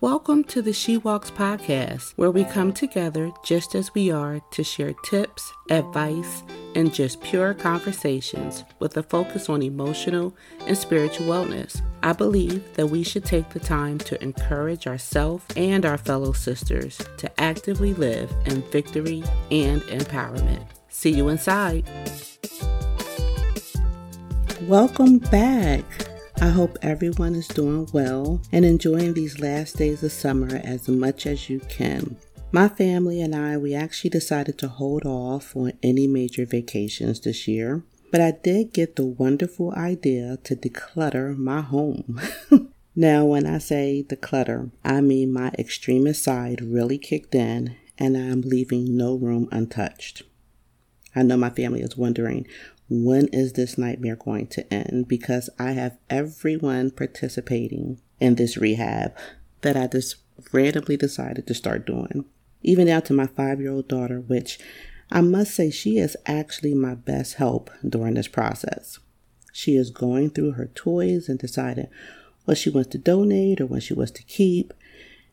Welcome to the She Walks podcast, where we come together just as we are to share tips, advice, and just pure conversations with a focus on emotional and spiritual wellness. I believe that we should take the time to encourage ourselves and our fellow sisters to actively live in victory and empowerment. See you inside. Welcome back. I hope everyone is doing well and enjoying these last days of summer as much as you can. My family and I, we actually decided to hold off on any major vacations this year, but I did get the wonderful idea to declutter my home. now, when I say declutter, I mean my extremist side really kicked in and I'm leaving no room untouched. I know my family is wondering when is this nightmare going to end? Because I have everyone participating in this rehab that I just randomly decided to start doing. Even down to my five year old daughter, which I must say she is actually my best help during this process. She is going through her toys and deciding what she wants to donate or what she wants to keep.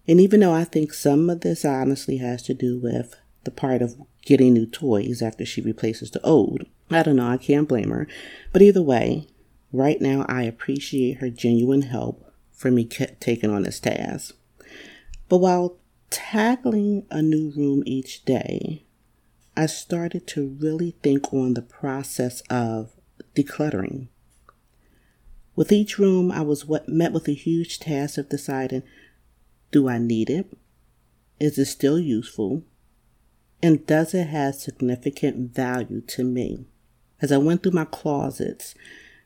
And even though I think some of this honestly has to do with the part of getting new toys after she replaces the old, I don't know, I can't blame her. But either way, right now I appreciate her genuine help for me taking on this task. But while tackling a new room each day, I started to really think on the process of decluttering. With each room, I was what met with a huge task of deciding do I need it? Is it still useful? And does it have significant value to me? As I went through my closets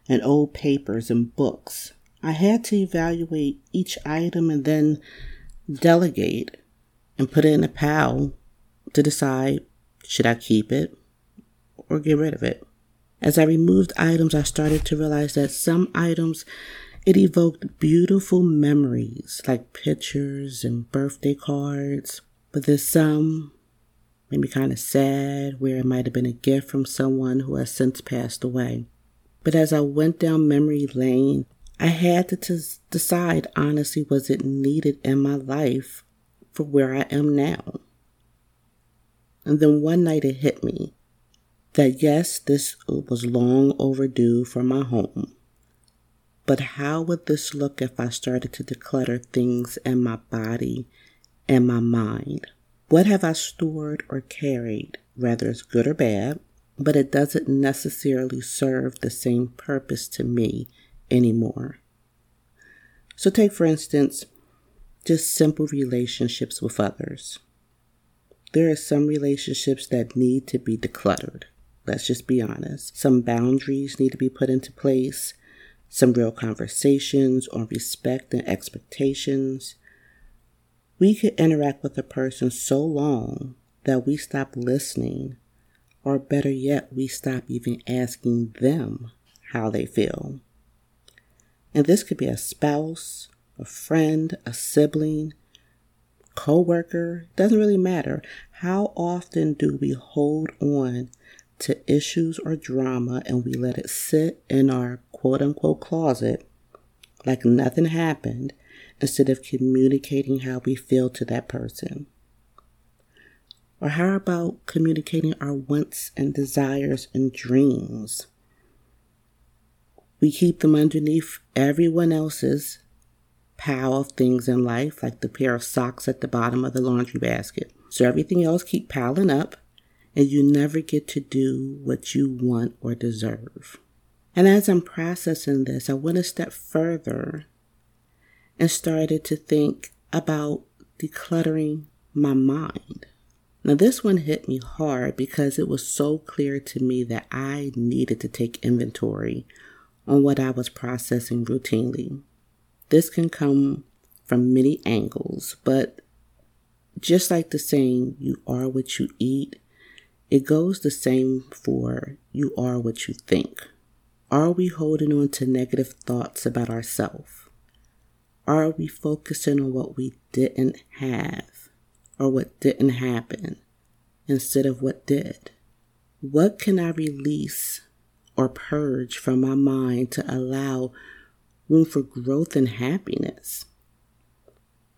and old papers and books, I had to evaluate each item and then delegate and put it in a pile to decide should I keep it or get rid of it. As I removed items, I started to realize that some items it evoked beautiful memories like pictures and birthday cards, but there's some made me kind of sad where it might have been a gift from someone who has since passed away. But as I went down memory lane, I had to t- decide honestly, was it needed in my life for where I am now? And then one night it hit me that yes, this was long overdue for my home. But how would this look if I started to declutter things in my body and my mind? What have I stored or carried, whether it's good or bad, but it doesn't necessarily serve the same purpose to me anymore? So, take for instance, just simple relationships with others. There are some relationships that need to be decluttered. Let's just be honest. Some boundaries need to be put into place, some real conversations on respect and expectations, we could interact with a person so long that we stop listening, or better yet, we stop even asking them how they feel. And this could be a spouse, a friend, a sibling, co-worker, doesn't really matter. How often do we hold on to issues or drama and we let it sit in our quote unquote closet like nothing happened instead of communicating how we feel to that person? Or how about communicating our wants and desires and dreams? We keep them underneath everyone else's pile of things in life, like the pair of socks at the bottom of the laundry basket. So everything else keep piling up, and you never get to do what you want or deserve. And as I'm processing this, I went a step further and started to think about decluttering my mind. Now, this one hit me hard because it was so clear to me that I needed to take inventory on what I was processing routinely. This can come from many angles, but just like the saying, you are what you eat, it goes the same for you are what you think. Are we holding on to negative thoughts about ourselves? Are we focusing on what we didn't have or what didn't happen instead of what did? What can I release or purge from my mind to allow room for growth and happiness?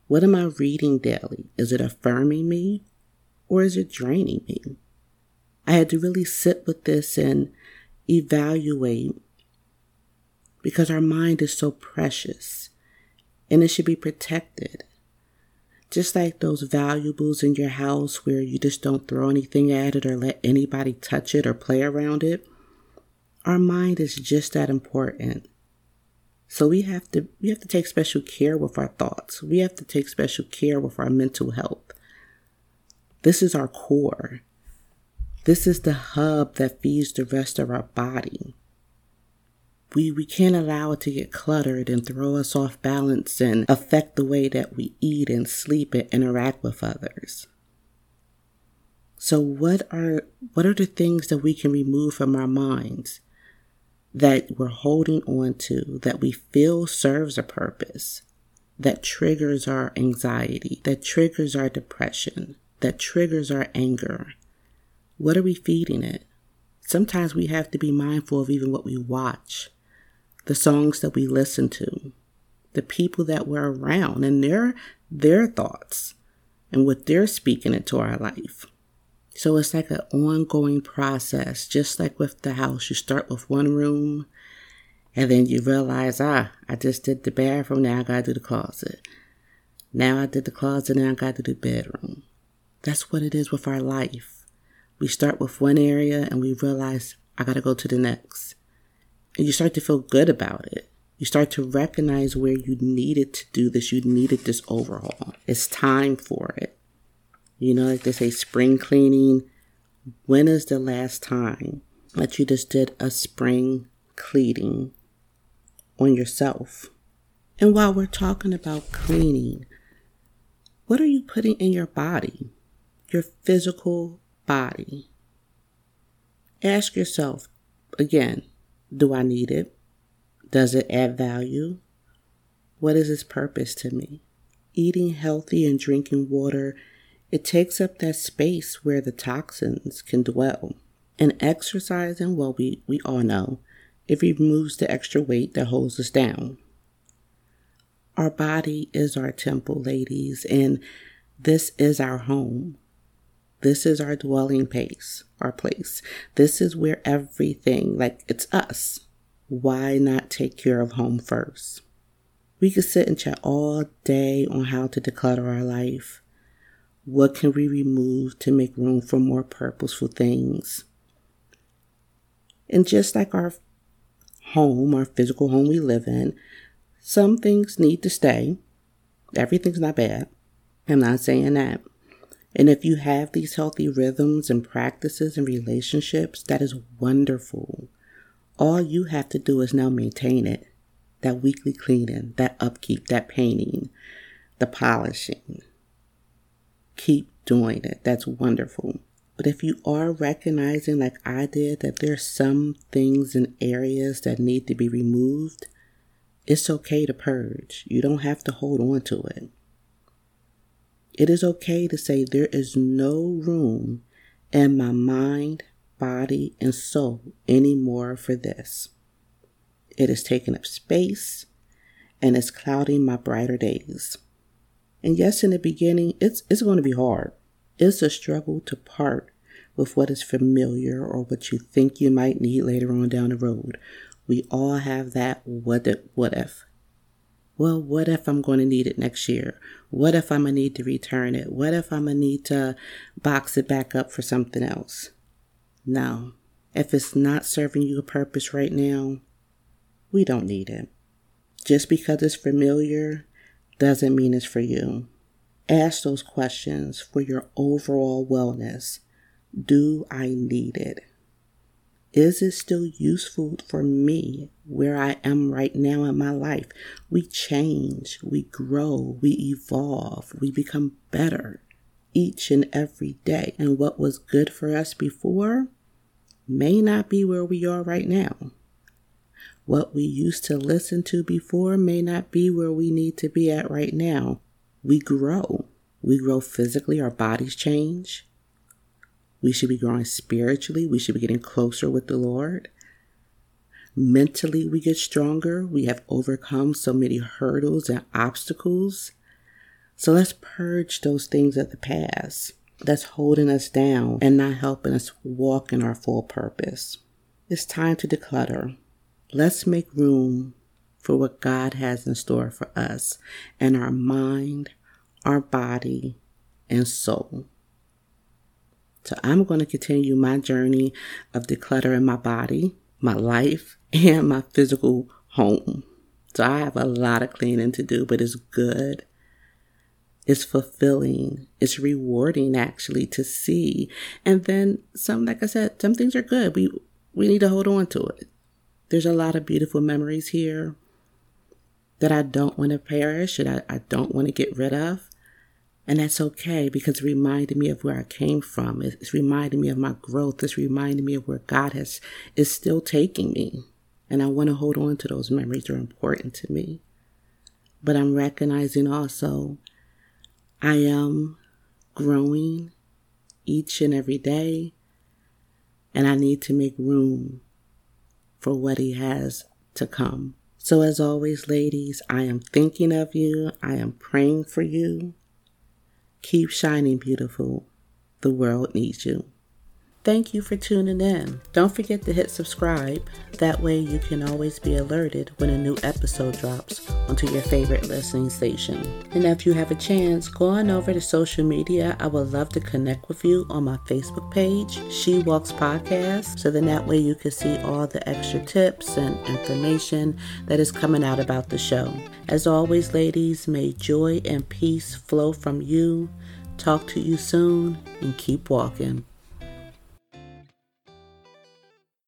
What am I reading daily? Is it affirming me or is it draining me? I had to really sit with this and evaluate because our mind is so precious and it should be protected. Just like those valuables in your house where you just don't throw anything at it or let anybody touch it or play around it, our mind is just that important. So we have to we have to take special care with our thoughts. We have to take special care with our mental health. This is our core. This is the hub that feeds the rest of our body. We, we can't allow it to get cluttered and throw us off balance and affect the way that we eat and sleep and interact with others. So what are what are the things that we can remove from our minds that we're holding on to that we feel serves a purpose, that triggers our anxiety, that triggers our depression, that triggers our anger? What are we feeding it? Sometimes we have to be mindful of even what we watch, the songs that we listen to, the people that we're around and their their thoughts and what they're speaking into our life. So it's like an ongoing process, just like with the house. You start with one room and then you realize, ah, I just did the bathroom, now I gotta do the closet. Now I did the closet, now I gotta do the bedroom. That's what it is with our life. We start with one area and we realize, I gotta go to the next. And you start to feel good about it. You start to recognize where you needed to do this. You needed this overhaul. It's time for it. You know, like they say, spring cleaning. When is the last time that you just did a spring cleaning on yourself? And while we're talking about cleaning, what are you putting in your body, your physical body? Ask yourself again do I need it? Does it add value? What is its purpose to me? Eating healthy and drinking water, it takes up that space where the toxins can dwell. And exercising, well, we, we all know, it removes the extra weight that holds us down. Our body is our temple, ladies, and this is our home. This is our dwelling place, our place. This is where everything, like it's us. Why not take care of home first? We could sit and chat all day on how to declutter our life. What can we remove to make room for more purposeful things? And just like our home, our physical home we live in, some things need to stay. Everything's not bad. I'm not saying that. And if you have these healthy rhythms and practices and relationships, that is wonderful. All you have to do is now maintain it. That weekly cleaning, that upkeep, that painting, the polishing. Keep doing it. That's wonderful. But if you are recognizing, like I did, that there's some things and areas that need to be removed, it's okay to purge. You don't have to hold on to it. It is okay to say there is no room in my mind, body, and soul anymore for this. It is taking up space and it's clouding my brighter days. And yes, in the beginning, it's, it's going to be hard. It's a struggle to part with what is familiar or what you think you might need later on down the road. We all have that what if, what if well, what if I'm going to need it next year? What if I'm going to need to return it? What if I'm going to need to box it back up for something else? No. If it's not serving you a purpose right now, we don't need it. Just because it's familiar doesn't mean it's for you. Ask those questions for your overall wellness. Do I need it? Is it still useful for me where I am right now in my life? We change, we grow, we evolve, we become better each and every day. And what was good for us before may not be where we are right now. What we used to listen to before may not be where we need to be at right now. We grow. We grow physically, our bodies change. We should be growing spiritually. We should be getting closer with the Lord. Mentally, we get stronger. We have overcome so many hurdles and obstacles. So let's purge those things of the past that's holding us down and not helping us walk in our full purpose. It's time to declutter. Let's make room for what God has in store for us and our mind, our body, and soul. So I'm going to continue my journey of decluttering my body, my life, and my physical home. So I have a lot of cleaning to do, but it's good. It's fulfilling. It's rewarding actually to see. And then some, like I said, some things are good. We we need to hold on to it. There's a lot of beautiful memories here that I don't want to perish and I, I don't want to get rid of. And that's okay because it reminded me of where I came from. It's reminded me of my growth. It's reminded me of where God has is still taking me. And I want to hold on to those memories. They're important to me. But I'm recognizing also I am growing each and every day. And I need to make room for what He has to come. So, as always, ladies, I am thinking of you. I am praying for you. Keep shining beautiful. The world needs you. Thank you for tuning in. Don't forget to hit subscribe. That way, you can always be alerted when a new episode drops onto your favorite listening station. And if you have a chance, go on over to social media. I would love to connect with you on my Facebook page, She Walks Podcast, so then that way you can see all the extra tips and information that is coming out about the show. As always, ladies, may joy and peace flow from you. Talk to you soon and keep walking.